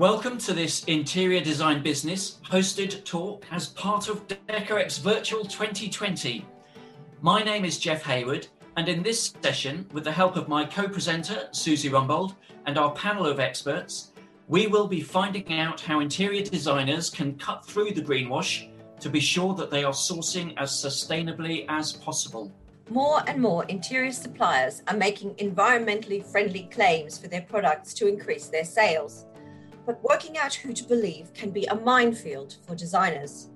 Welcome to this interior design business hosted talk as part of Decorex Virtual 2020. My name is Jeff Hayward, and in this session, with the help of my co presenter, Susie Rumbold, and our panel of experts, we will be finding out how interior designers can cut through the greenwash to be sure that they are sourcing as sustainably as possible. More and more interior suppliers are making environmentally friendly claims for their products to increase their sales. But working out who to believe can be a minefield for designers.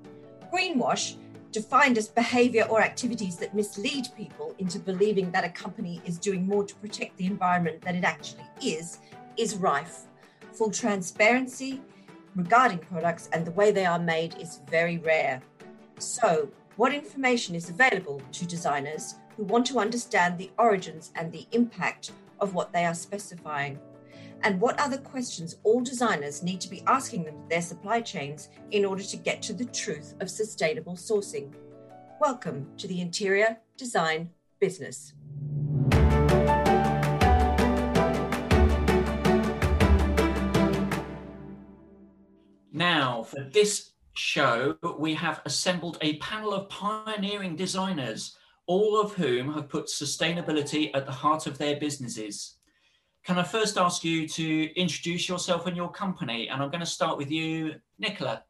Greenwash, defined as behavior or activities that mislead people into believing that a company is doing more to protect the environment than it actually is, is rife. Full transparency regarding products and the way they are made is very rare. So, what information is available to designers who want to understand the origins and the impact of what they are specifying. And what other questions all designers need to be asking their supply chains in order to get to the truth of sustainable sourcing. Welcome to the interior design business. Now, for this show, we have assembled a panel of pioneering designers all of whom have put sustainability at the heart of their businesses. Can I first ask you to introduce yourself and your company? And I'm going to start with you, Nicola.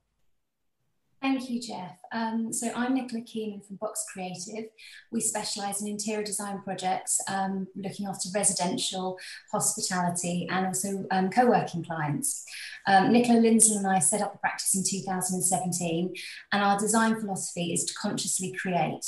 Thank you, Jeff. Um, so I'm Nicola Keenan from Boxx Creative. We specialise in interior design projects, um, looking after residential, hospitality, and also um, co-working clients. Um, Nicola Lindsay and I set up the practice in 2017, and our design philosophy is to consciously create.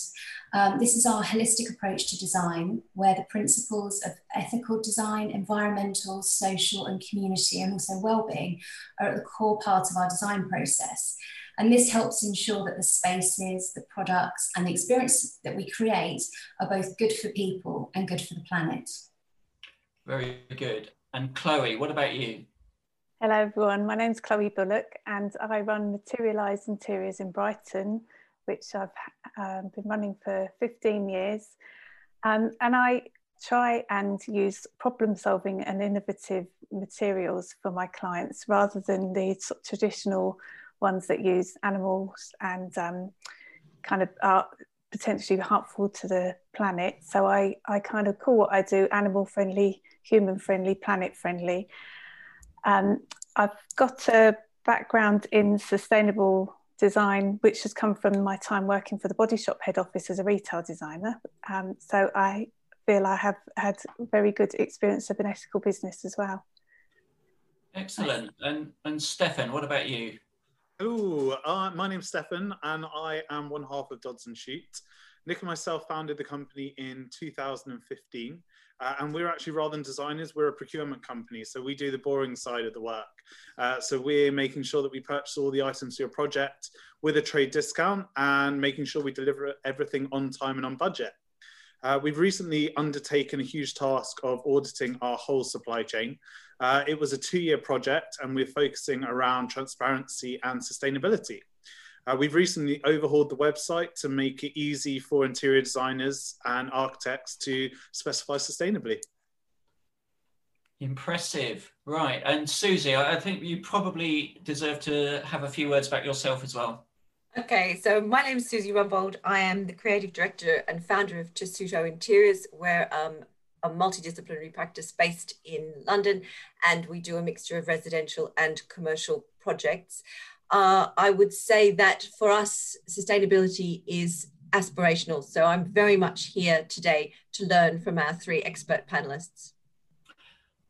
Um, this is our holistic approach to design, where the principles of ethical design, environmental, social, and community, and also well-being are at the core part of our design process. And this helps ensure that the spaces, the products, and the experience that we create are both good for people and good for the planet. Very good. And Chloe, what about you? Hello, everyone. My name is Chloe Bullock, and I run Materialise Interiors in Brighton, which I've um, been running for 15 years. Um, and I try and use problem solving and innovative materials for my clients rather than the sort of traditional ones that use animals and um, kind of are potentially harmful to the planet. So I, I kind of call what I do animal friendly, human friendly, planet friendly. Um, I've got a background in sustainable design, which has come from my time working for the Body Shop head office as a retail designer. Um, so I feel I have had very good experience of an ethical business as well. Excellent. And and Stefan, what about you? Hello, uh, my name's Stefan, and I am one half of Dodds & Shute. Nick and myself founded the company in 2015, uh, and we're actually rather than designers, we're a procurement company, so we do the boring side of the work. Uh, so we're making sure that we purchase all the items for your project with a trade discount, and making sure we deliver everything on time and on budget. Uh, we've recently undertaken a huge task of auditing our whole supply chain. Uh, it was a two year project, and we're focusing around transparency and sustainability. Uh, we've recently overhauled the website to make it easy for interior designers and architects to specify sustainably. Impressive. Right. And Susie, I think you probably deserve to have a few words about yourself as well. Okay, so my name is Susie Rumbold. I am the creative director and founder of Tessuto Interiors. We're um, a multidisciplinary practice based in London, and we do a mixture of residential and commercial projects. Uh, I would say that for us, sustainability is aspirational. So I'm very much here today to learn from our three expert panelists.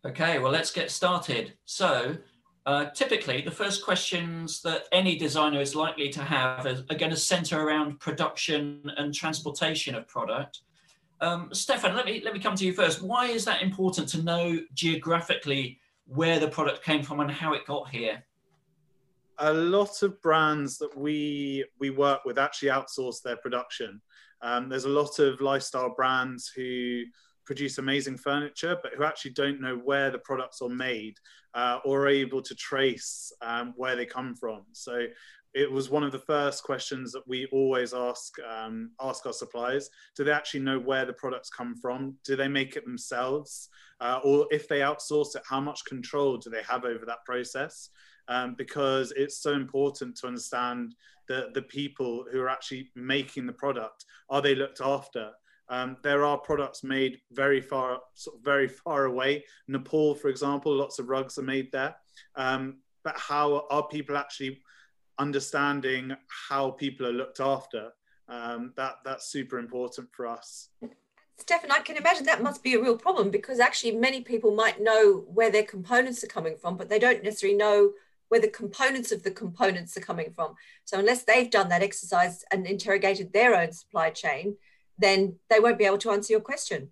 Okay, well, let's get started. So, uh, typically, the first questions that any designer is likely to have are, are going to center around production and transportation of product. Um, Stefan, let me let me come to you first. Why is that important to know geographically where the product came from and how it got here? A lot of brands that we we work with actually outsource their production. Um, there's a lot of lifestyle brands who produce amazing furniture, but who actually don't know where the products are made uh, or are able to trace um, where they come from. So it was one of the first questions that we always ask um, ask our suppliers. Do they actually know where the products come from? Do they make it themselves? Uh, or if they outsource it, how much control do they have over that process? Um, because it's so important to understand the, the people who are actually making the product. Are they looked after? Um, there are products made very far, sort of very far away. Nepal, for example, lots of rugs are made there. Um, but how are people actually understanding how people are looked after. Um, that that's super important for us. Stefan, I can imagine that must be a real problem because actually many people might know where their components are coming from, but they don't necessarily know where the components of the components are coming from. So unless they've done that exercise and interrogated their own supply chain, then they won't be able to answer your question.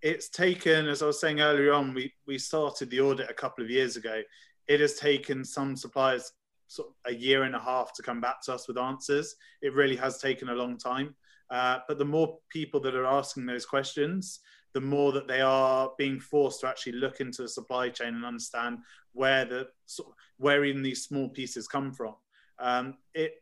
It's taken, as I was saying earlier on, we, we started the audit a couple of years ago. It has taken some suppliers sort of a year and a half to come back to us with answers. It really has taken a long time. Uh, but the more people that are asking those questions, the more that they are being forced to actually look into the supply chain and understand where the where even these small pieces come from. Um, it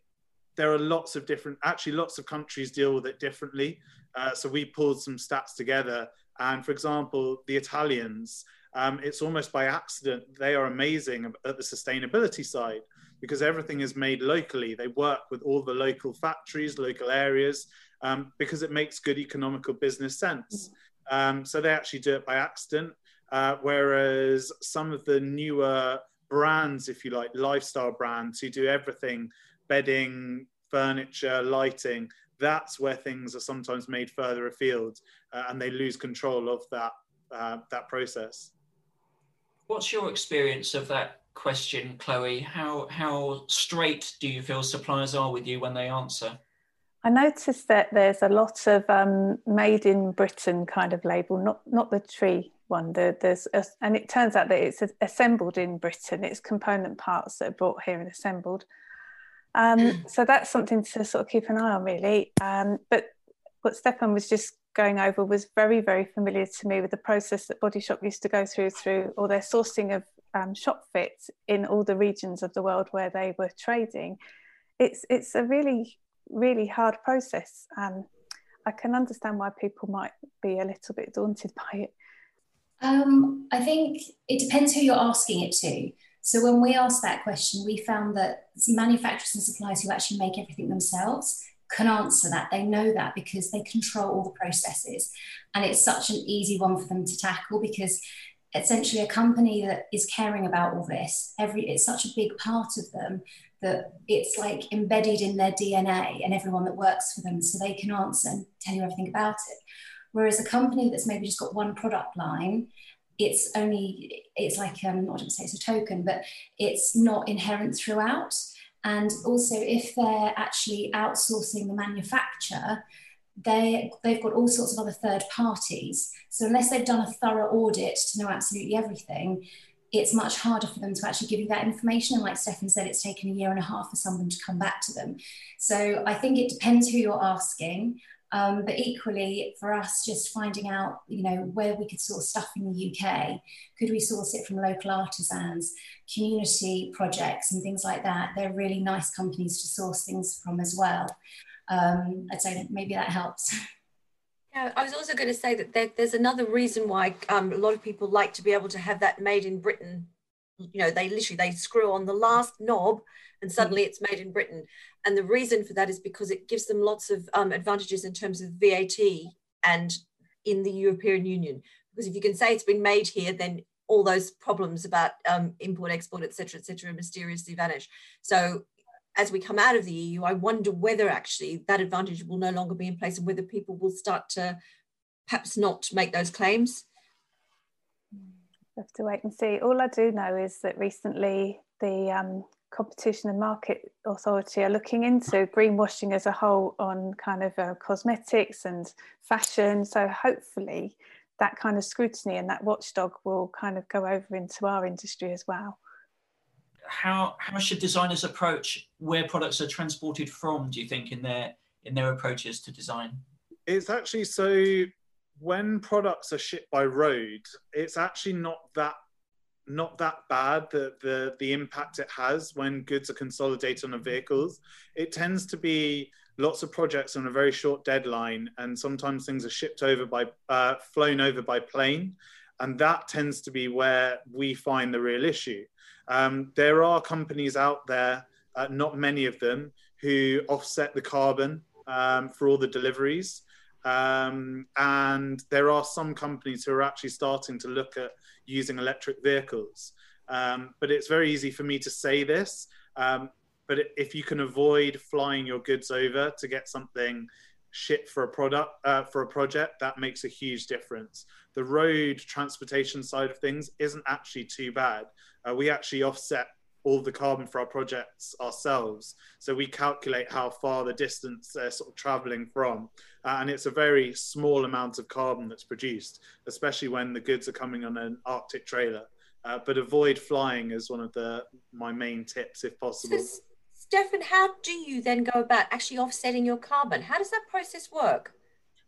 there are lots of different actually lots of countries deal with it differently. Uh, so we pulled some stats together, and for example, the Italians. Um, it's almost by accident they are amazing at the sustainability side because everything is made locally. They work with all the local factories, local areas, um, because it makes good economical business sense. Um, so they actually do it by accident. Uh, whereas some of the newer brands, if you like, lifestyle brands who do everything bedding, furniture, lighting that's where things are sometimes made further afield uh, and they lose control of that, uh, that process. What's your experience of that question, Chloe. How how straight do you feel suppliers are with you when they answer? I noticed that there's a lot of um, made in Britain kind of label, not not the tree one. The, there's a, and it turns out that it's assembled in Britain. It's component parts that are brought here and assembled. Um, so that's something to sort of keep an eye on, really. Um, but what Stefan was just going over was very, very familiar to me with the process that Body Shop used to go through through all their sourcing of um, shop fit in all the regions of the world where they were trading. It's it's a really really hard process, and I can understand why people might be a little bit daunted by it. Um, I think it depends who you're asking it to. So when we asked that question, we found that manufacturers and suppliers who actually make everything themselves can answer that. They know that because they control all the processes. And it's such an easy one for them to tackle because essentially a company that is caring about all this. Every it's such a big part of them that it's like embedded in their dna and everyone that works for them so they can answer and tell you everything about it. Whereas a company that's maybe just got one product line it's only it's like um not to say it's a token but it's not inherent throughout. And also if they're actually outsourcing the manufacture they they've got all sorts of other third parties. So unless they've done a thorough audit to know absolutely everything, it's much harder for them to actually give you that information. And like Stefan said, it's taken a year and a half for someone to come back to them. So I think it depends who you're asking. Um, but equally, for us, just finding out, you know, where we could source stuff in the UK, could we source it from local artisans, community projects, and things like that? They're really nice companies to source things from as well um, I'd say that maybe that helps. Yeah, I was also going to say that there, there's another reason why um, a lot of people like to be able to have that made in Britain. You know, they literally they screw on the last knob, and suddenly it's made in Britain. And the reason for that is because it gives them lots of um, advantages in terms of VAT and in the European Union. Because if you can say it's been made here, then all those problems about um, import, export, etc., etc., mysteriously vanish. So as we come out of the EU, I wonder whether actually that advantage will no longer be in place and whether people will start to perhaps not make those claims. We have to wait and see. All I do know is that recently the um, Competition and Market Authority are looking into greenwashing as a whole on kind of uh, cosmetics and fashion. So hopefully that kind of scrutiny and that watchdog will kind of go over into our industry as well how how should designers approach where products are transported from? Do you think in their in their approaches to design? It's actually so when products are shipped by road, it's actually not that not that bad the, the the impact it has when goods are consolidated on the vehicles it tends to be lots of projects on a very short deadline and sometimes things are shipped over by uh, flown over by plane and that tends to be where we find the real issue um, there are companies out there uh, not many of them who offset the carbon um, for all the deliveries um, and there are some companies who are actually starting to look at using electric vehicles. Um, but it's very easy for me to say this. Um, but if you can avoid flying your goods over to get something shipped for a product uh, for a project, that makes a huge difference. The road transportation side of things isn't actually too bad. Uh, we actually offset all the carbon for our projects ourselves. So we calculate how far the distance they're sort of traveling from. Uh, and it's a very small amount of carbon that's produced, especially when the goods are coming on an artic trailer. Uh, but avoid flying is one of the my main tips if possible. Stefan, how do you then go about actually offsetting your carbon? How does that process work?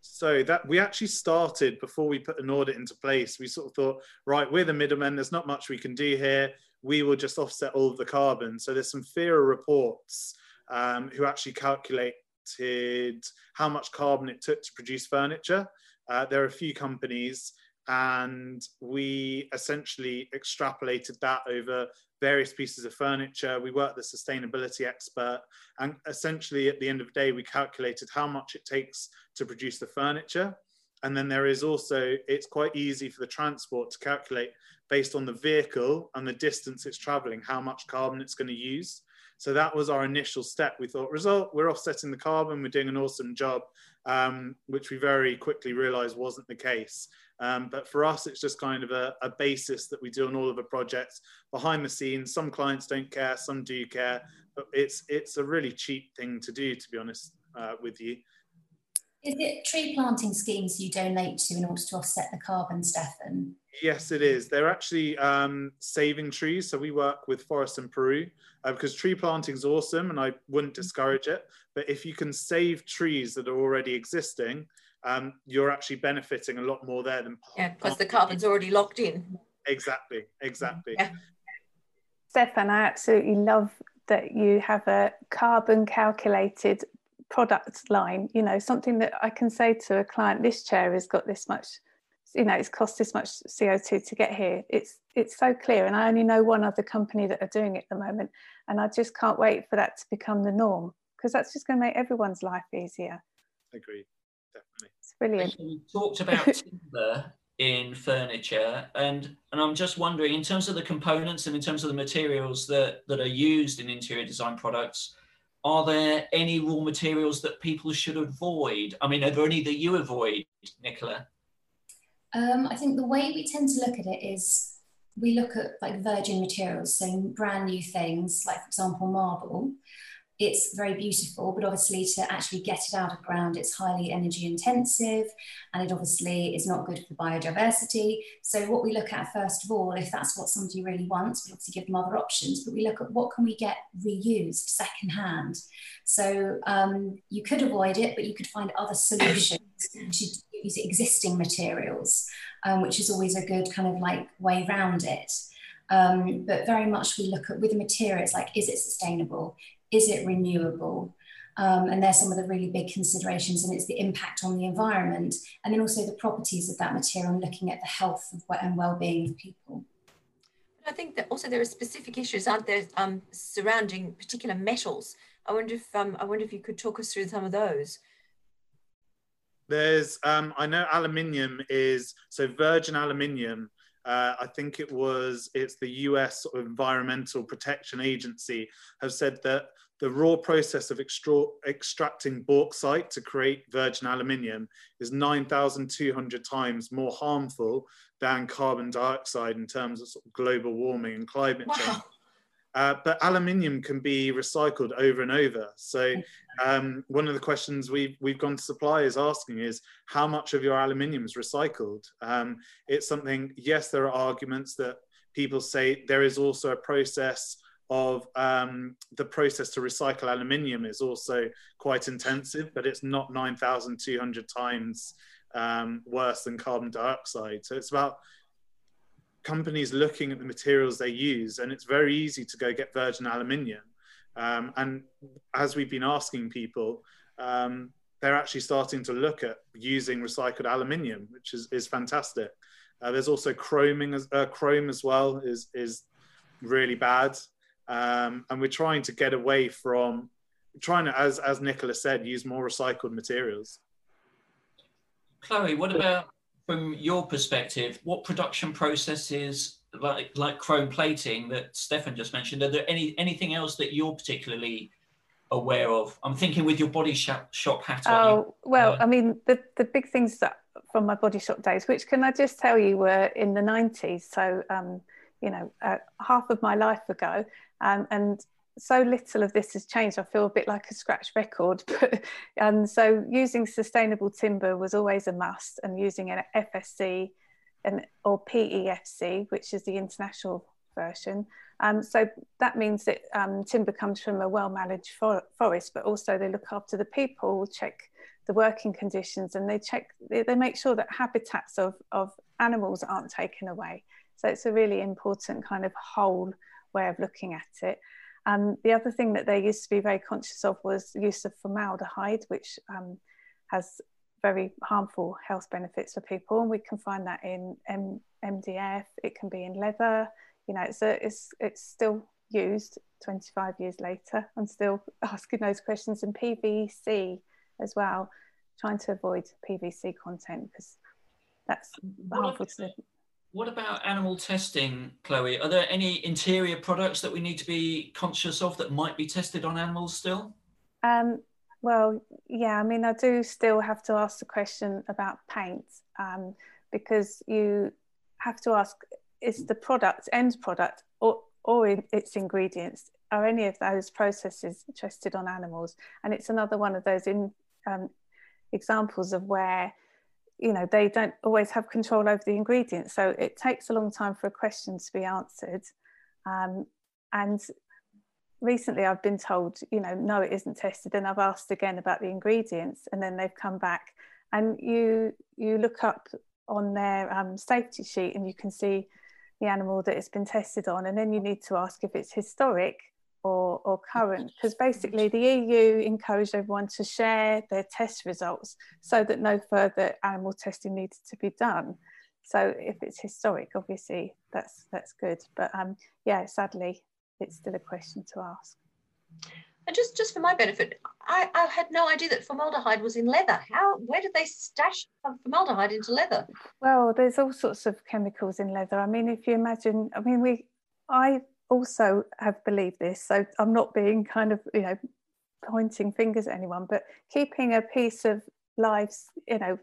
So that we actually started before we put an audit into place. We sort of thought, right, we're the middlemen. There's not much we can do here we will just offset all of the carbon. So there's some FIRA reports um, who actually calculated how much carbon it took to produce furniture. Uh, there are a few companies, and we essentially extrapolated that over various pieces of furniture. We worked the sustainability expert, and essentially at the end of the day, we calculated how much it takes to produce the furniture. And then there is also, it's quite easy for the transport to calculate based on the vehicle and the distance it's traveling, how much carbon it's going to use. So that was our initial step. We thought, result, we're offsetting the carbon, we're doing an awesome job, um, which we very quickly realized wasn't the case. Um, but for us, it's just kind of a, a, basis that we do on all of the projects behind the scenes. Some clients don't care, some do care, but it's it's a really cheap thing to do, to be honest uh, with you. Is it tree planting schemes you donate to in order to offset the carbon, Stefan? Yes, it is. They're actually um, saving trees. So we work with forests in Peru uh, because tree planting is awesome and I wouldn't discourage it. But if you can save trees that are already existing, um, you're actually benefiting a lot more there than. Yeah, because the carbon's already locked in. Exactly, exactly. Yeah. Stefan, I absolutely love that you have a carbon calculated product line you know something that i can say to a client this chair has got this much you know it's cost this much co2 to get here. It's it's so clear and i only know one other company that are doing it at the moment and i just can't wait for that to become the norm because that's just going to make everyone's life easier. Agree definitely. It's brilliant. We talked about timber in furniture and and i'm just wondering in terms of the components and in terms of the materials that that are used in interior design products are there any raw materials that people should avoid? I mean, are there any that you avoid, Nicola? Um, I think the way we tend to look at it is we look at like virgin materials, so brand new things, like for example, marble it's very beautiful, but obviously to actually get it out of ground, it's highly energy intensive and it obviously is not good for biodiversity. So what we look at first of all, if that's what somebody really wants, we obviously give them other options, but we look at what can we get reused secondhand. So um, you could avoid it, but you could find other solutions to use existing materials, um, which is always a good kind of like way around it. Um, but very much we look at with the materials like is it sustainable is it renewable? Um, and there's some of the really big considerations, and it's the impact on the environment, and then also the properties of that material, and looking at the health of, and well-being of people. I think that also there are specific issues, aren't there, um, surrounding particular metals. I wonder if um, I wonder if you could talk us through some of those. There's, um, I know aluminium is so virgin aluminium uh, I think it was it's the U.S. Environmental Protection Agency have said that the raw process of extra- extracting bauxite to create virgin aluminium is 9,200 times more harmful than carbon dioxide in terms of, sort of global warming and climate wow. change. Uh, but aluminium can be recycled over and over. So um, one of the questions we've we've gone to suppliers asking is how much of your aluminium is recycled. Um, it's something. Yes, there are arguments that people say there is also a process of um, the process to recycle aluminium is also quite intensive, but it's not 9,200 times um, worse than carbon dioxide. So it's about companies looking at the materials they use, and it's very easy to go get virgin aluminium. Um, and as we've been asking people, um, they're actually starting to look at using recycled aluminium, which is, is fantastic. Uh, there's also chroming as uh, chrome as well is is really bad, um, and we're trying to get away from trying to, as as Nicola said, use more recycled materials. Chloe, what about from your perspective? What production processes like like chrome plating that Stefan just mentioned? Are there any anything else that you're particularly aware of? I'm thinking with your body shop, shop hat on. Oh well, uh, I mean the the big things that from my body shop days, which can I just tell you were in the 90s. So um, you know, uh, half of my life ago, um, and so little of this has changed. I feel a bit like a scratch record. But, um, so using sustainable timber was always a must, and using an FSC and or PEFC, which is the international version. Um, so that means that um, timber comes from a well-managed for forest, but also they look after the people, check the working conditions, and they check they, they make sure that habitats of, of animals aren't taken away. So it's a really important kind of whole way of looking at it. Um, the other thing that they used to be very conscious of was use of formaldehyde, which um, has very harmful health benefits for people. And we can find that in M- MDF, it can be in leather, you know, it's, a, it's, it's still used 25 years later. I'm still asking those questions and PVC as well, trying to avoid PVC content because that's harmful to the what about animal testing, Chloe? Are there any interior products that we need to be conscious of that might be tested on animals still? Um, well, yeah, I mean, I do still have to ask the question about paint um, because you have to ask is the product, end product, or, or its ingredients, are any of those processes tested on animals? And it's another one of those in, um, examples of where you know they don't always have control over the ingredients so it takes a long time for a question to be answered. Um, and recently i've been told you know no it isn't tested and i've asked again about the ingredients and then they've come back. And you you look up on their um, safety sheet and you can see the animal that it's been tested on and then you need to ask if it's historic or, or current because basically the EU encouraged everyone to share their test results so that no further animal testing needed to be done. So if it's historic, obviously that's that's good. But um, yeah, sadly, it's still a question to ask. And just just for my benefit, I, I had no idea that formaldehyde was in leather. How where did they stash formaldehyde into leather? Well, there's all sorts of chemicals in leather. I mean, if you imagine, I mean, we I also have believed this, so I'm not being kind of, you know, pointing fingers at anyone, but keeping a piece of live, you know,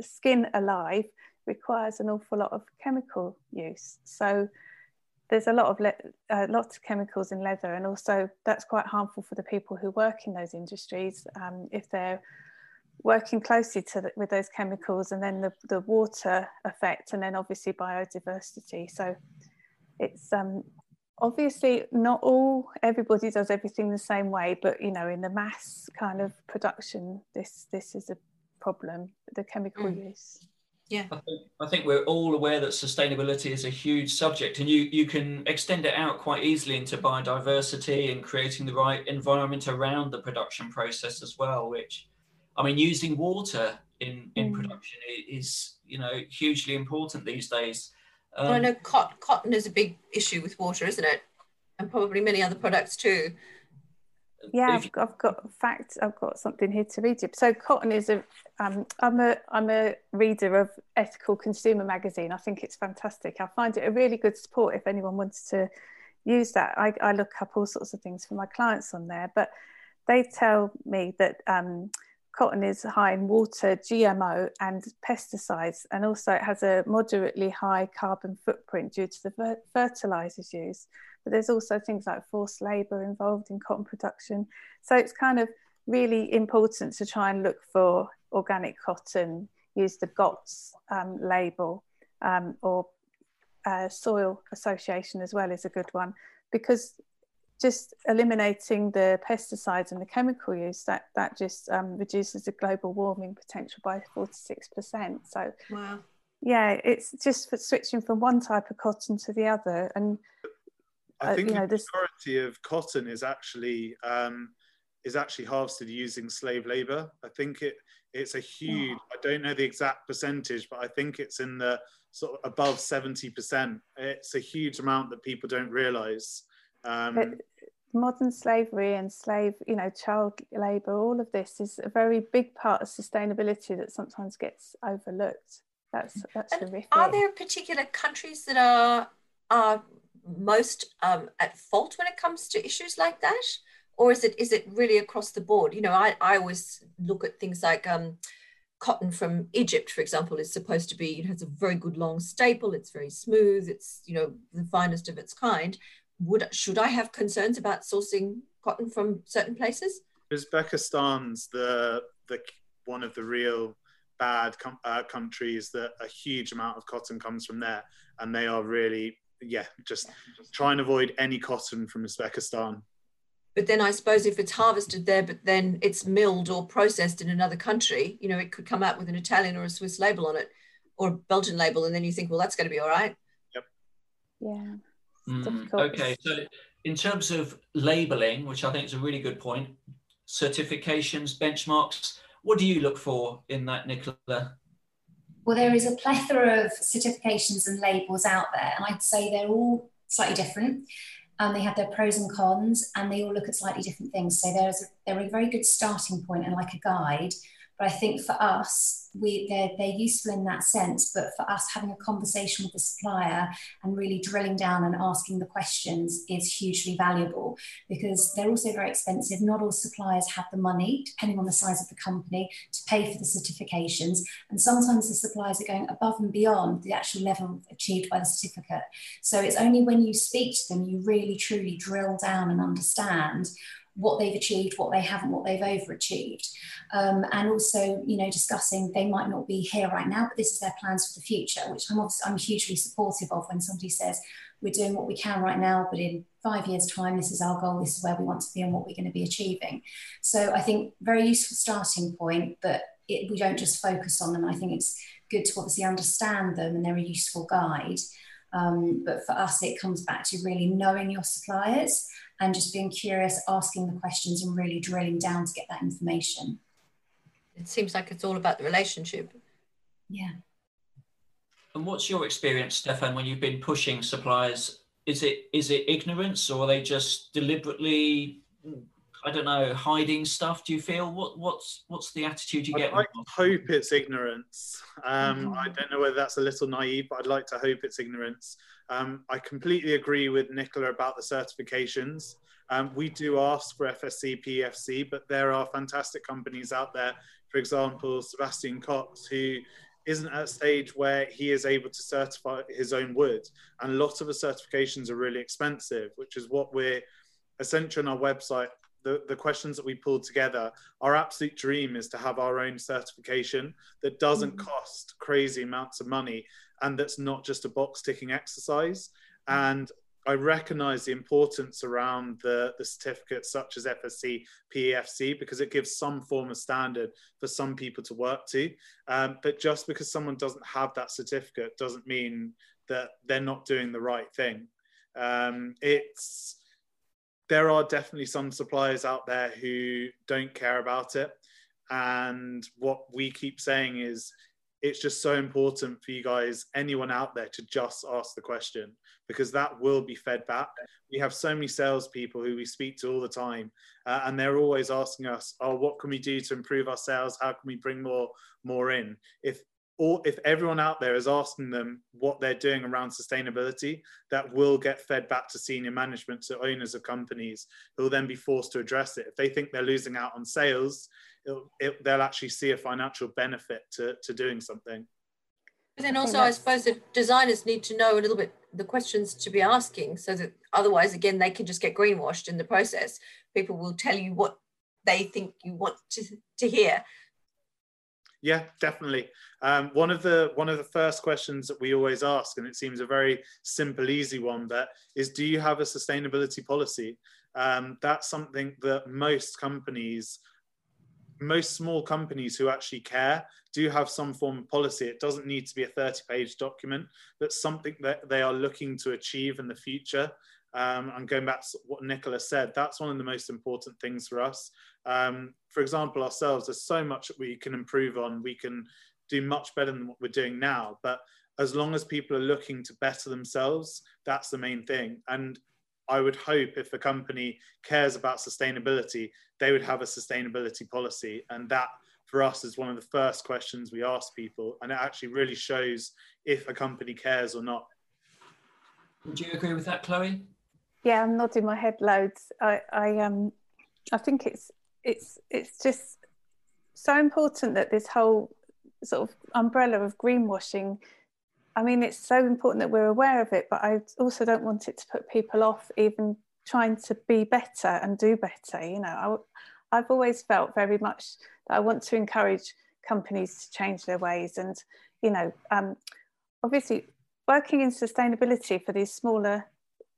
skin alive requires an awful lot of chemical use. So there's a lot of le- uh, lots of chemicals in leather, and also that's quite harmful for the people who work in those industries um, if they're working closely to the, with those chemicals, and then the, the water effect, and then obviously biodiversity. So it's um, obviously not all everybody does everything the same way but you know in the mass kind of production this this is a problem the chemical mm. use yeah I think, I think, we're all aware that sustainability is a huge subject and you you can extend it out quite easily into biodiversity and creating the right environment around the production process as well which i mean using water in in mm. production is you know hugely important these days um, well, I know cotton, cotton is a big issue with water, isn't it? And probably many other products too. Yeah, I've, I've got fact. I've got something here to read you. So cotton is a. am um, a I'm a reader of Ethical Consumer magazine. I think it's fantastic. I find it a really good support if anyone wants to use that. I, I look up all sorts of things for my clients on there, but they tell me that um, cotton is high in water, GMO, and pesticides, and also it has a moderately high carbon footprint due to the fertilizers used. But there's also things like forced labor involved in cotton production. So it's kind of really important to try and look for organic cotton, use the GOTS um, label, um, or uh, soil association as well is a good one because just eliminating the pesticides and the chemical use that that just um, reduces the global warming potential by 46% so wow yeah, it's just for switching from one type of cotton to the other, and I uh, think uh, you know, the majority of cotton is actually um, is actually harvested using slave labor. I think it it's a huge. I don't know the exact percentage, but I think it's in the sort of above seventy percent. It's a huge amount that people don't realise. Um, modern slavery and slave, you know, child labour, all of this is a very big part of sustainability that sometimes gets overlooked. That's that's and horrific. Are there particular countries that are are most um, at fault when it comes to issues like that? or is it is it really across the board? You know, I, I always look at things like um, cotton from Egypt, for example, is supposed to be, it has a very good long staple, it's very smooth, it's, you know, the finest of its kind. Would should I have concerns about sourcing cotton from certain places? Uzbekistan's the the one of the real bad com- uh, countries that a huge amount of cotton comes from there, and they are really yeah just try and avoid any cotton from Uzbekistan. But then I suppose if it's harvested there, but then it's milled or processed in another country, you know, it could come out with an Italian or a Swiss label on it or a Belgian label. And then you think, well, that's going to be all right. Yep. Yeah. Mm, okay. So in terms of labeling, which I think is a really good point, certifications, benchmarks, what do you look for in that, Nicola? Well, there is a plethora of certifications and labels out there, and I'd say they're all slightly different and they have their pros and cons and they all look at slightly different things so there's a, they're a very good starting point and like a guide but I think for us, we they're, they're useful in that sense. But for us, having a conversation with the supplier and really drilling down and asking the questions is hugely valuable because they're also very expensive. Not all suppliers have the money, depending on the size of the company, to pay for the certifications. And sometimes the suppliers are going above and beyond the actual level achieved by the certificate. So it's only when you speak to them, you really truly drill down and understand what they've achieved, what they haven't, what they've overachieved. Um, and also, you know, discussing they might not be here right now, but this is their plans for the future, which I'm obviously, I'm hugely supportive of when somebody says we're doing what we can right now, but in five years' time, this is our goal, this is where we want to be and what we're going to be achieving. So I think very useful starting point, but it, we don't just focus on them. I think it's good to obviously understand them and they're a useful guide. Um, but for us, it comes back to really knowing your suppliers and just being curious, asking the questions, and really drilling down to get that information. It seems like it's all about the relationship. Yeah. And what's your experience, Stefan, when you've been pushing suppliers? Is it is it ignorance, or are they just deliberately I don't know, hiding stuff? Do you feel what what's what's the attitude you I'd get? I'd like hope it's ignorance. Um, mm-hmm. I don't know whether that's a little naive, but I'd like to hope it's ignorance. Um, I completely agree with Nicola about the certifications. Um, we do ask for FSC, PEFC, but there are fantastic companies out there. For example, Sebastian Cox, who isn't at a stage where he is able to certify his own wood. And a lot of the certifications are really expensive, which is what we're essentially on our website the, the questions that we pulled together, our absolute dream is to have our own certification that doesn't mm-hmm. cost crazy amounts of money and that's not just a box ticking exercise. Mm-hmm. And I recognize the importance around the, the certificates such as FSC, PEFC, because it gives some form of standard for some people to work to. Um, but just because someone doesn't have that certificate doesn't mean that they're not doing the right thing. Um, it's there are definitely some suppliers out there who don't care about it. And what we keep saying is it's just so important for you guys, anyone out there, to just ask the question because that will be fed back. We have so many salespeople who we speak to all the time, uh, and they're always asking us, "Oh, what can we do to improve our sales? How can we bring more more in?" If or if everyone out there is asking them what they're doing around sustainability, that will get fed back to senior management, to owners of companies, who will then be forced to address it. If they think they're losing out on sales, it, they'll actually see a financial benefit to, to doing something. But then also, I suppose that designers need to know a little bit the questions to be asking, so that otherwise, again, they can just get greenwashed in the process. People will tell you what they think you want to, to hear yeah, definitely. Um, one of the one of the first questions that we always ask, and it seems a very simple, easy one, but is do you have a sustainability policy? Um, that's something that most companies most small companies who actually care do have some form of policy. It doesn't need to be a 30 page document, but something that they are looking to achieve in the future. Um, and going back to what Nicola said, that's one of the most important things for us. Um, for example, ourselves, there's so much that we can improve on. We can do much better than what we're doing now. But as long as people are looking to better themselves, that's the main thing. And I would hope if a company cares about sustainability, they would have a sustainability policy. And that for us is one of the first questions we ask people. And it actually really shows if a company cares or not. Would you agree with that, Chloe? Yeah, I'm nodding my head loads. I, I um I think it's it's it's just so important that this whole sort of umbrella of greenwashing I mean, it's so important that we're aware of it, but I also don't want it to put people off even trying to be better and do better. You know, I, I've always felt very much that I want to encourage companies to change their ways. And, you know, um, obviously working in sustainability for these smaller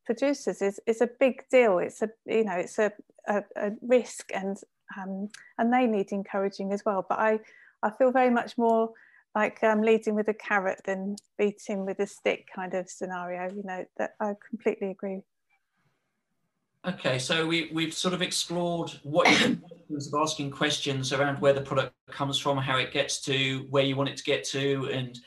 producers is, is a big deal. It's a, you know, it's a, a, a risk and, um, and they need encouraging as well. But I, I feel very much more like um, leading with a carrot than beating with a stick kind of scenario. You know, that I completely agree. Okay, so we, we've sort of explored what of asking questions around where the product comes from, how it gets to where you want it to get to, and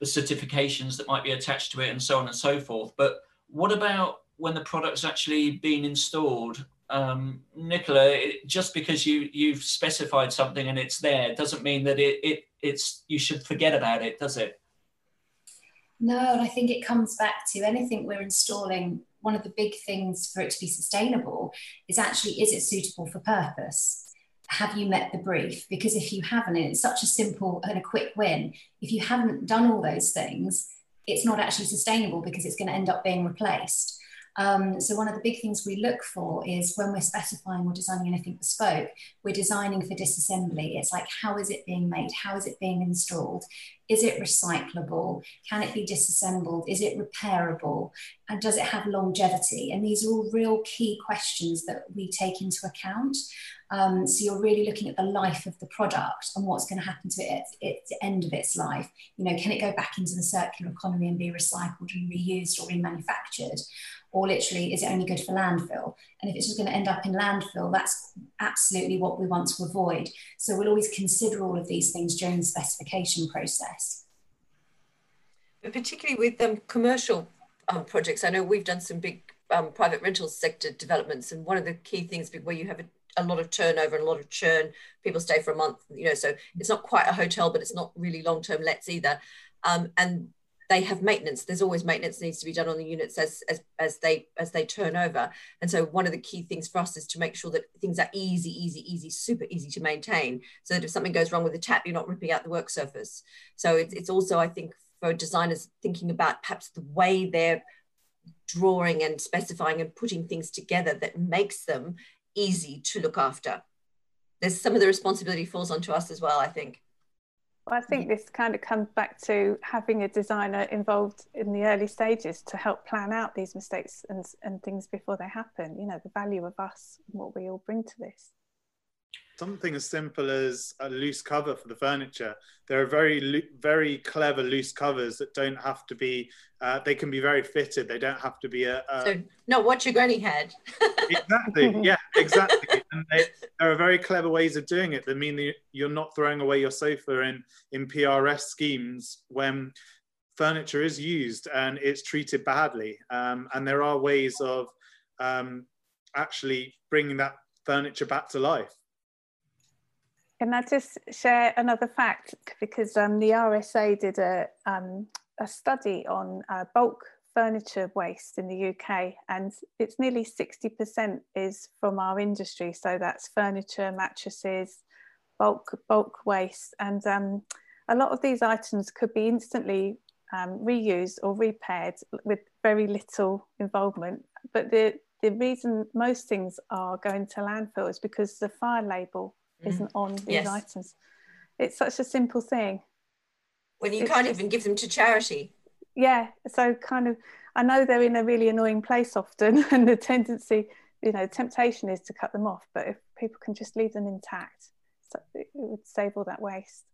the certifications that might be attached to it, and so on and so forth. But what about when the product's actually been installed? Um, Nicola, it, just because you you've specified something and it's there doesn't mean that it, it it's you should forget about it, does it? No, and I think it comes back to anything we're installing. One of the big things for it to be sustainable is actually is it suitable for purpose? Have you met the brief? Because if you haven't, and it's such a simple and a quick win, if you haven't done all those things, it's not actually sustainable because it's going to end up being replaced. Um, so one of the big things we look for is when we're specifying or designing anything bespoke, we're designing for disassembly. It's like, how is it being made? How is it being installed? Is it recyclable? Can it be disassembled? Is it repairable? And does it have longevity? And these are all real key questions that we take into account. Um, so you're really looking at the life of the product and what's going to happen to it at, at, the end of its life. You know, can it go back into the circular economy and be recycled and reused or remanufactured? or literally is it only good for landfill? And if it's just going to end up in landfill, that's absolutely what we want to avoid. So we'll always consider all of these things during the specification process. Particularly with um, commercial um, projects, I know we've done some big um, private rental sector developments, and one of the key things where you have a, a lot of turnover and a lot of churn, people stay for a month, you know, so it's not quite a hotel, but it's not really long-term lets either. Um, and they have maintenance. There's always maintenance needs to be done on the units as, as as they as they turn over. And so one of the key things for us is to make sure that things are easy easy easy super easy to maintain so that if something goes wrong with the tap you're not ripping out the work surface. So it's, it's also i think for designers thinking about perhaps the way they're drawing and specifying and putting things together that makes them easy to look after there's some of the responsibility falls onto us as well i think well, I think this kind of comes back to having a designer involved in the early stages to help plan out these mistakes and, and things before they happen. You know, the value of us and what we all bring to this something as simple as a loose cover for the furniture. There are very, very clever loose covers that don't have to be. Uh, they can be very fitted. They don't have to be a. a... So not what your granny had. exactly. Yeah. Exactly. and they, there are very clever ways of doing it that mean that you're not throwing away your sofa in in PRS schemes when furniture is used and it's treated badly. Um, and there are ways of um, actually bringing that furniture back to life. Can I just share another fact? Because um, the RSA did a, um, a study on uh, bulk furniture waste in the UK, and it's nearly 60% is from our industry. So that's furniture, mattresses, bulk bulk waste, and um, a lot of these items could be instantly um, reused or repaired with very little involvement. But the the reason most things are going to landfill is because the fire label. Isn't mm. on these yes. items. It's such a simple thing. When you it's can't just, even give them to charity. Yeah, so kind of, I know they're in a really annoying place often, and the tendency, you know, temptation is to cut them off. But if people can just leave them intact, so it would save all that waste.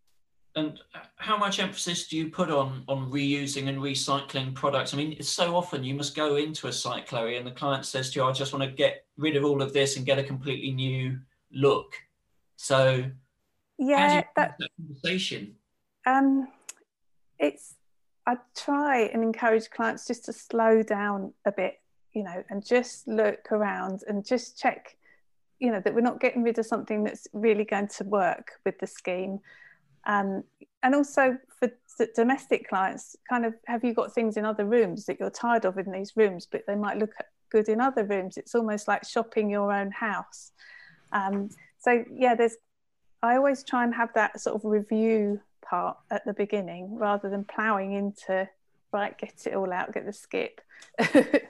And how much emphasis do you put on on reusing and recycling products? I mean, so often you must go into a site, Chloe, and the client says to you, "I just want to get rid of all of this and get a completely new look." So, yeah, that, that conversation. Um, it's I try and encourage clients just to slow down a bit, you know, and just look around and just check, you know, that we're not getting rid of something that's really going to work with the scheme um, and also for domestic clients, kind of have you got things in other rooms that you're tired of in these rooms, but they might look good in other rooms? It's almost like shopping your own house. Um, so yeah, there's. I always try and have that sort of review part at the beginning rather than ploughing into right, get it all out, get the skip. but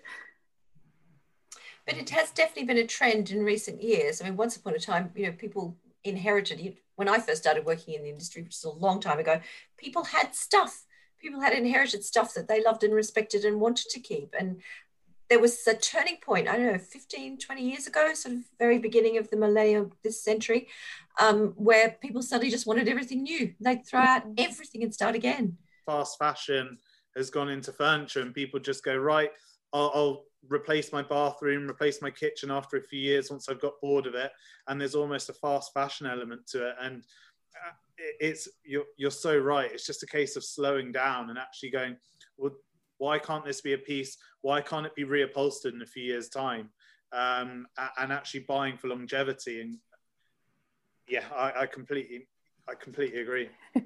it has definitely been a trend in recent years. I mean, once upon a time, you know, people inherited when I first started working in the industry, which is a long time ago, people had stuff. People had inherited stuff that they loved and respected and wanted to keep. And there was a turning point, I don't know, 15, 20 years ago, sort of very beginning of the millennium this century, um, where people suddenly just wanted everything new. They'd throw out mm-hmm. everything and start again. Fast fashion has gone into furniture and people just go, right, I'll, I'll replace my bathroom, replace my kitchen after a few years once I've got bored of it. And there's almost a fast fashion element to it. And uh, it's you're, you're so right. It's just a case of slowing down and actually going, well, why can't this be a piece? Why can't it be reupholstered in a few years' time? Um, and actually buying for longevity. And yeah, I, I completely, I completely agree.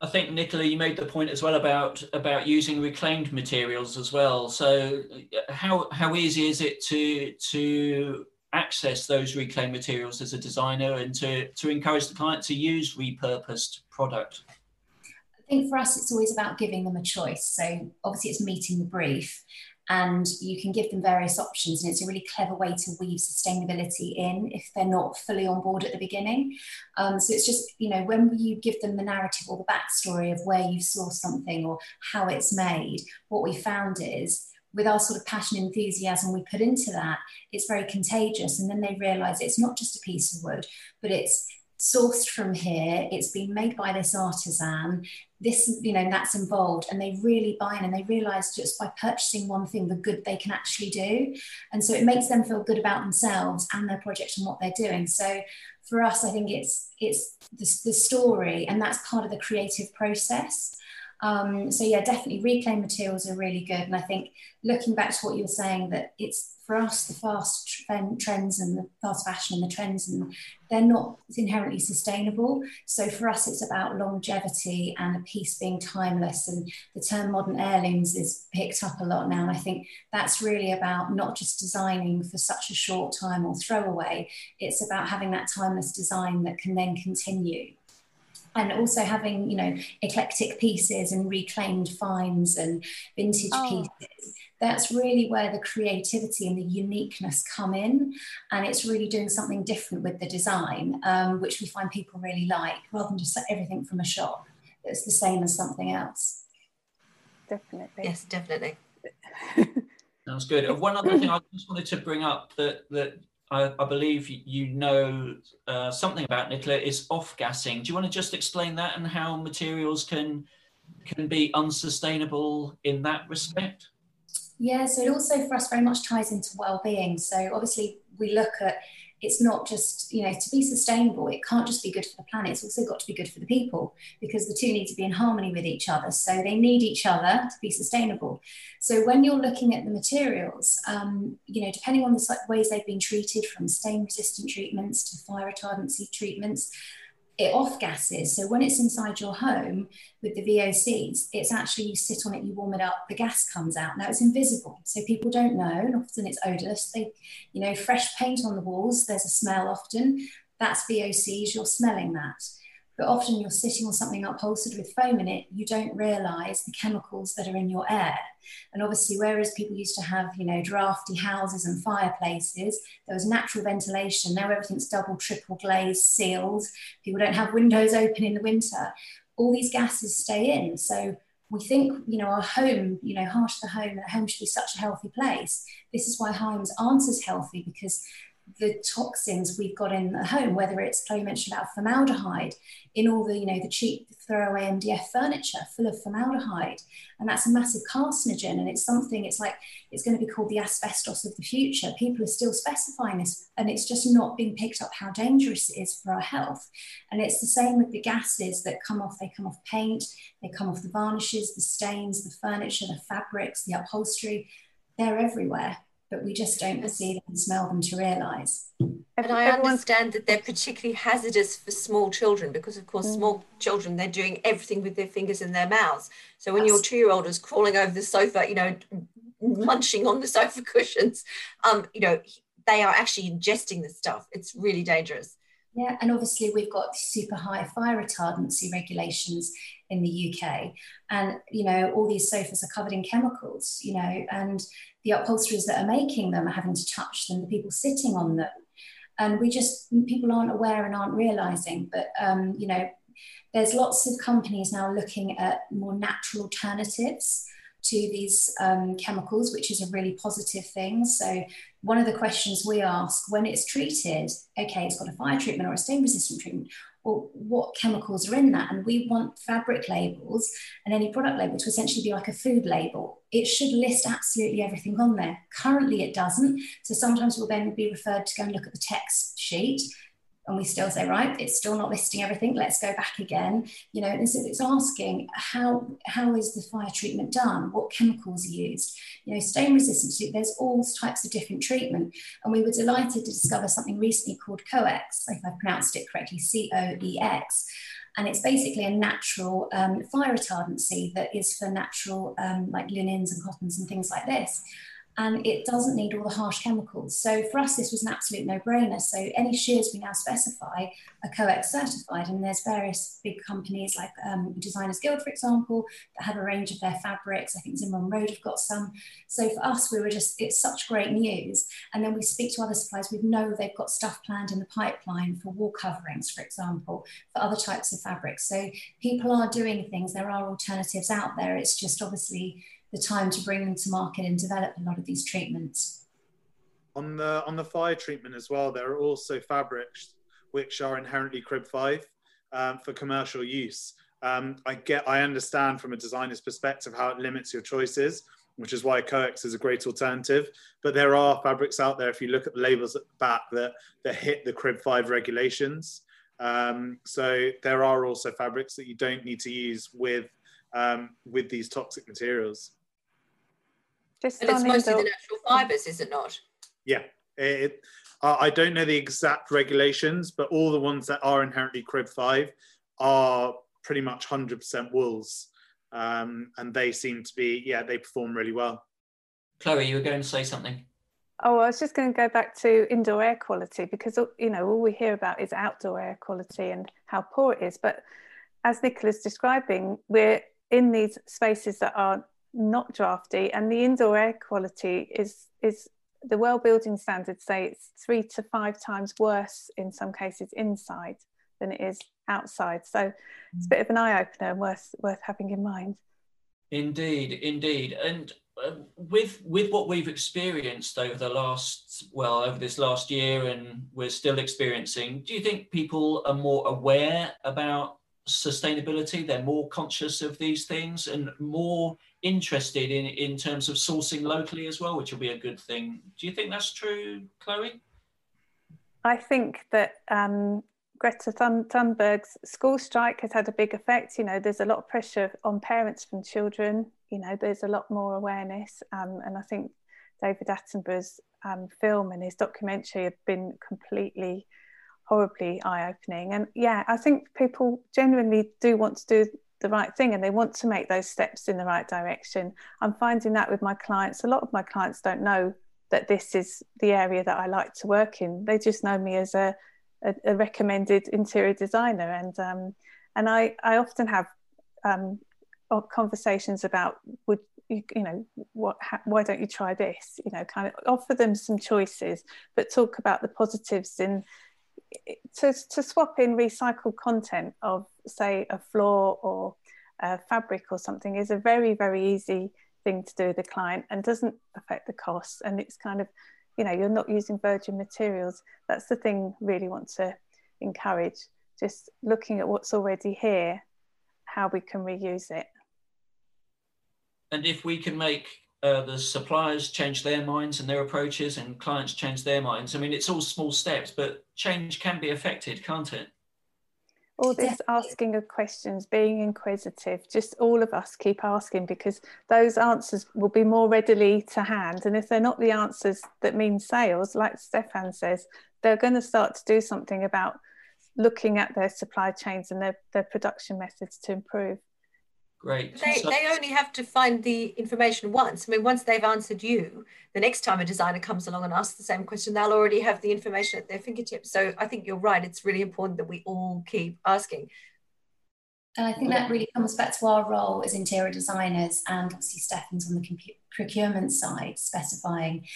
I think Nicola, you made the point as well about about using reclaimed materials as well. So, how how easy is it to to access those reclaimed materials as a designer and to to encourage the client to use repurposed product? I think for us, it's always about giving them a choice. So, obviously, it's meeting the brief, and you can give them various options and it's a really clever way to weave sustainability in if they're not fully on board at the beginning um, so it's just you know when you give them the narrative or the backstory of where you saw something or how it's made what we found is with our sort of passion and enthusiasm we put into that it's very contagious and then they realize it's not just a piece of wood but it's sourced from here it's been made by this artisan this you know that's involved and they really buy in and they realize just by purchasing one thing the good they can actually do. And so it makes them feel good about themselves and their project and what they're doing. So for us i think it's it's the, the story and that's part of the creative process um, so yeah, definitely reclaimed materials are really good. And I think looking back to what you were saying, that it's for us the fast trends and the fast fashion and the trends, and they're not inherently sustainable. So for us, it's about longevity and a piece being timeless. And the term modern heirlooms is picked up a lot now. And I think that's really about not just designing for such a short time or throwaway. It's about having that timeless design that can then continue and also having you know eclectic pieces and reclaimed finds and vintage oh. pieces that's really where the creativity and the uniqueness come in and it's really doing something different with the design um, which we find people really like rather than just everything from a shop that's the same as something else definitely yes definitely Sounds good. One other thing I just wanted to bring up that that I, I believe you know uh, something about Nicola is off gassing. Do you want to just explain that and how materials can can be unsustainable in that respect? Yeah, so it also for us very much ties into well-being. So obviously we look at it's not just you know to be sustainable it can't just be good for the planet it's also got to be good for the people because the two need to be in harmony with each other so they need each other to be sustainable. So when you're looking at the materials um, you know depending on the ways they've been treated from stain resistant treatments to fire retardancy treatments it off gases. So when it's inside your home with the VOCs, it's actually you sit on it, you warm it up, the gas comes out. Now it's invisible, so people don't know, and often it's odorless. They, you know, fresh paint on the walls, there's a smell often. That's VOCs, you're smelling that but often you're sitting on something upholstered with foam in it, you don't realize the chemicals that are in your air. And obviously, whereas people used to have, you know, drafty houses and fireplaces, there was natural ventilation. Now everything's double, triple glazed, sealed. People don't have windows open in the winter. All these gases stay in. So we think, you know, our home, you know, harsh the home, that home should be such a healthy place. This is why homes aren't as healthy because the toxins we've got in the home, whether it's Chloe mentioned about formaldehyde in all the, you know, the cheap throwaway MDF furniture full of formaldehyde. And that's a massive carcinogen. And it's something, it's like, it's going to be called the asbestos of the future. People are still specifying this, and it's just not being picked up how dangerous it is for our health. And it's the same with the gases that come off, they come off paint, they come off the varnishes, the stains, the furniture, the fabrics, the upholstery. They're everywhere but we just don't see them and smell them to realise. And I understand that they're particularly hazardous for small children because, of course, mm. small children, they're doing everything with their fingers in their mouths. So when your two year old is crawling over the sofa, you know, munching on the sofa cushions, um, you know, they are actually ingesting the stuff. It's really dangerous. Yeah, and obviously we've got super high fire retardancy regulations in the UK, and you know all these sofas are covered in chemicals, you know, and the upholsteries that are making them are having to touch them, the people sitting on them. And we just, people aren't aware and aren't realizing. But, um, you know, there's lots of companies now looking at more natural alternatives to these um, chemicals, which is a really positive thing. So, one of the questions we ask when it's treated, okay, it's got a fire treatment or a stain resistant treatment, well, what chemicals are in that? And we want fabric labels and any product label to essentially be like a food label. It should list absolutely everything on there. Currently, it doesn't. So sometimes we'll then be referred to go and look at the text sheet and we still say right it's still not listing everything let's go back again. You know it's, it's asking how how is the fire treatment done? What chemicals are used? You know stain resistance there's all types of different treatment. And we were delighted to discover something recently called coex if i pronounced it correctly c-o-e-x and it's basically a natural um, fire retardancy that is for natural um, like linens and cottons and things like this and it doesn't need all the harsh chemicals. So for us, this was an absolute no-brainer. So any sheers we now specify are COEX certified, and there's various big companies like um, Designers Guild, for example, that have a range of their fabrics. I think Zimmer Rohde have got some. So for us, we were just, it's such great news. And then we speak to other suppliers, we know they've got stuff planned in the pipeline for wall coverings, for example, for other types of fabrics. So people are doing things, there are alternatives out there. It's just obviously the time to bring them to market and develop a lot of these treatments. On the on the fire treatment as well, there are also fabrics which are inherently crib five um, for commercial use. Um, I get, I understand from a designer's perspective how it limits your choices, which is why Coex is a great alternative. But there are fabrics out there, if you look at the labels at the back, that that hit the crib five regulations. Um, so there are also fabrics that you don't need to use with um, with these toxic materials. Just and it's mostly the natural fibres, is it not? Yeah. It, uh, I don't know the exact regulations, but all the ones that are inherently crib five are pretty much 100% wools. Um, and they seem to be, yeah, they perform really well. Chloe, you were going to say something. Oh, I was just going to go back to indoor air quality because you know all we hear about is outdoor air quality and how poor it is. But as Nicola's describing, we're in these spaces that are not drafty, and the indoor air quality is is the well building standards say it's three to five times worse in some cases inside than it is outside. So it's a bit of an eye opener worth worth having in mind. Indeed, indeed, and uh, with with what we've experienced over the last well over this last year, and we're still experiencing. Do you think people are more aware about sustainability? They're more conscious of these things and more interested in in terms of sourcing locally as well, which will be a good thing. Do you think that's true, Chloe? I think that um, Greta Thunberg's school strike has had a big effect. You know, there's a lot of pressure on parents from children. You know, there's a lot more awareness, um, and I think David Attenborough's um, film and his documentary have been completely horribly eye-opening. And yeah, I think people genuinely do want to do the right thing and they want to make those steps in the right direction. I'm finding that with my clients. A lot of my clients don't know that this is the area that I like to work in. They just know me as a, a, a recommended interior designer, and um, and I I often have um, conversations about would you, you know what ha, why don't you try this? You know, kind of offer them some choices, but talk about the positives in to, to swap in recycled content of say a floor or a fabric or something is a very very easy thing to do with the client and doesn't affect the costs. And it's kind of you know you're not using virgin materials. That's the thing really want to encourage just looking at what's already here how we can reuse it. And if we can make uh, the suppliers change their minds and their approaches and clients change their minds. I mean it's all small steps but change can be affected can't it? All this asking of questions being inquisitive just all of us keep asking because those answers will be more readily to hand. And if they're not the answers that mean sales like stefan says they're going to start to do something about looking at their supply chains and their, their production methods to improve Great. They, so, they only have to find the information once. I mean, once they've answered you, the next time a designer comes along and asks the same question, they'll already have the information at their fingertips. So I think you're right. It's really important that we all keep asking. And I think that really comes back to our role as interior designers and obviously Stefan's on the procurement side specifying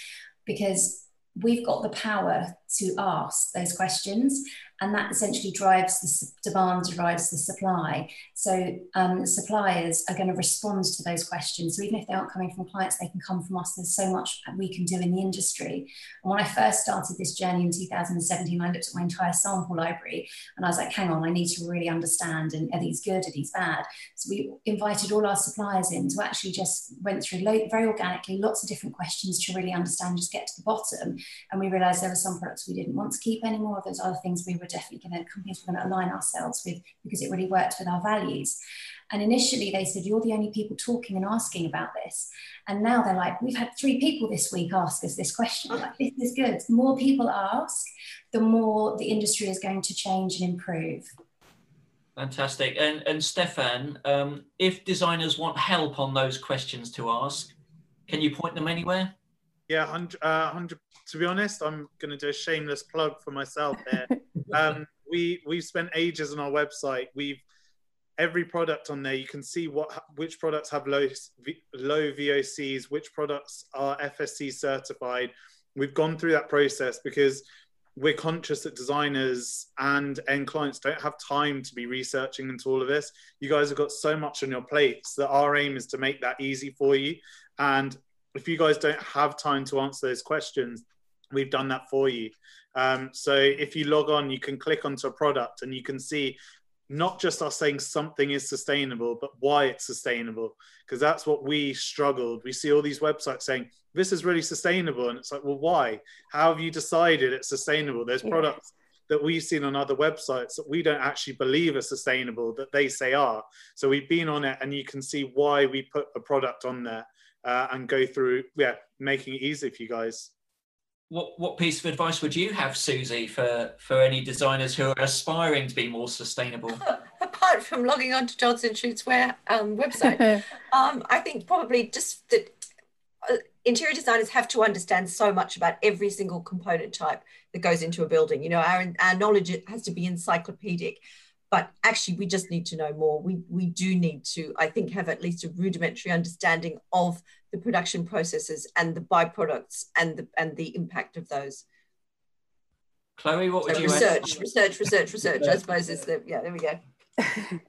because we've got the power to ask those questions and that essentially drives the demand drives the supply. So um, suppliers are going to respond to those questions. So even if they aren't coming from clients they can come from us. There's so much we can do in the industry. And when i first started this journey in 2017 i looked at my entire sample library and i was like hang on i need to really understand and are these good? Are these bad? So we invited all our suppliers in to actually just went through very organically lots of different questions to really understand just get to the bottom. And we realized there were some products we didn't want to keep anymore. There's other things we were definitely going to companies we're going to align ourselves with because it really worked with our values. And initially they said, You're the only people talking and asking about this. And now they're like, We've had three people this week ask us this question. Like, this is good. The more people ask, the more the industry is going to change and improve. Fantastic. And, and Stefan, um, if designers want help on those questions to ask, can you point them anywhere? Yeah, 100, uh, 100 to be honest, I'm going to do a shameless plug for myself here. um, we we've spent ages on our website. We've every product on there. You can see what which products have low low VOCs, which products are FSC certified. We've gone through that process because we're conscious that designers and end clients don't have time to be researching into all of this. You guys have got so much on your plates that our aim is to make that easy for you. And if you guys don't have time to answer those questions, we've done that for you. Um, so if you log on, you can click onto a product and you can see not just us saying something is sustainable, but why it's sustainable. Because that's what we struggled. We see all these websites saying this is really sustainable, and it's like, well, why? How have you decided it's sustainable? There's yeah. products that we've seen on other websites that we don't actually believe are sustainable that they say are. So we've been on it, and you can see why we put a product on there uh, and go through, yeah, making it easy for you guys what what piece of advice would you have, Susie, for for any designers who are aspiring to be more sustainable? Apart from logging on to Dodds and Shute's where um, website, um, I think probably just that uh, interior designers have to understand so much about every single component type that goes into a building. You know, our our knowledge has to be encyclopedic but actually we just need to know more we we do need to i think have at least a rudimentary understanding of the production processes and the byproducts and the and the impact of those. Chloe what would so you research add? research research research i suppose is the yeah there we go.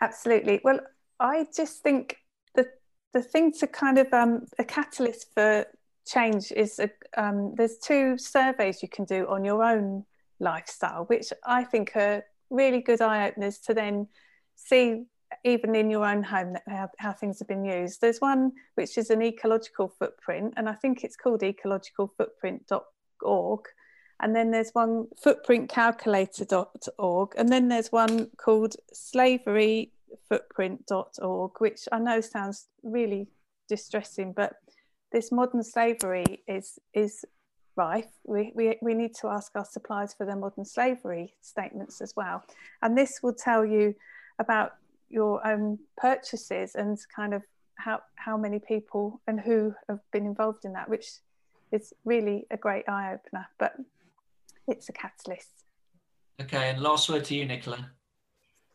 Absolutely. Well i just think the the thing to kind of um, a catalyst for change is a, um, there's two surveys you can do on your own lifestyle which i think are really good eye openers to then see even in your own home how, how things have been used. There's one which is an ecological footprint, and I think it's called ecologicalfootprint.org. And then there's one footprintcalculator.org, and then there's one called slaveryfootprint.org, which I know sounds really distressing, but this modern slavery is is rife, we, we, we need to ask our suppliers for their modern slavery statements as well. And this will tell you about your own purchases and kind of how, how many people and who have been involved in that, which is really a great eye opener, but it's a catalyst. Okay, and last word to you, Nicola.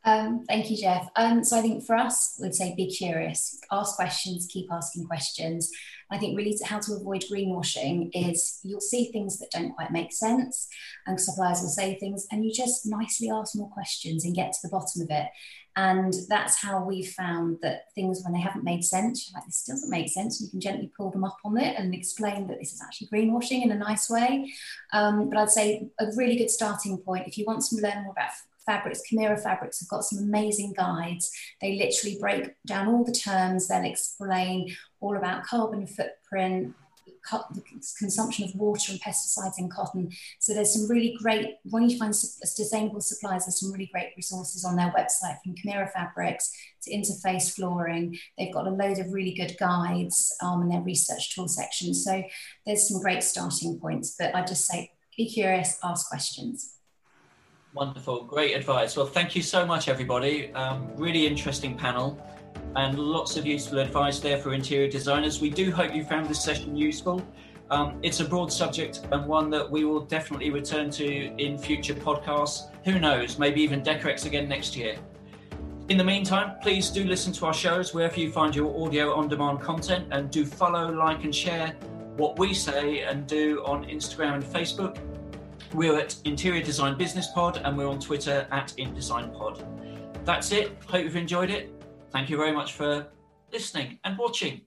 Um, thank you, Jeff. Um, so I think for us, we'd say be curious, ask questions, keep asking questions. I think really how to avoid greenwashing is you'll see things that don't quite make sense, and suppliers will say things, and you just nicely ask more questions and get to the bottom of it. And that's how we found that things, when they haven't made sense, like this doesn't make sense, you can gently pull them up on it and explain that this is actually greenwashing in a nice way. Um, but I'd say a really good starting point if you want to learn more about fabrics, Camira Fabrics have got some amazing guides. They literally break down all the terms, they'll explain all about carbon footprint, the consumption of water and pesticides in cotton. So there's some really great, when you find sustainable suppliers, there's some really great resources on their website from Camira Fabrics to Interface Flooring. They've got a load of really good guides um, in their research tool section. So there's some great starting points, but I just say, be curious, ask questions. Wonderful, great advice. Well, thank you so much, everybody. Um, really interesting panel and lots of useful advice there for interior designers. We do hope you found this session useful. Um, it's a broad subject and one that we will definitely return to in future podcasts. Who knows, maybe even Decorex again next year. In the meantime, please do listen to our shows wherever you find your audio on demand content and do follow, like, and share what we say and do on Instagram and Facebook. We're at Interior Design Business Pod and we're on Twitter at InDesignPod. Pod. That's it. Hope you've enjoyed it. Thank you very much for listening and watching.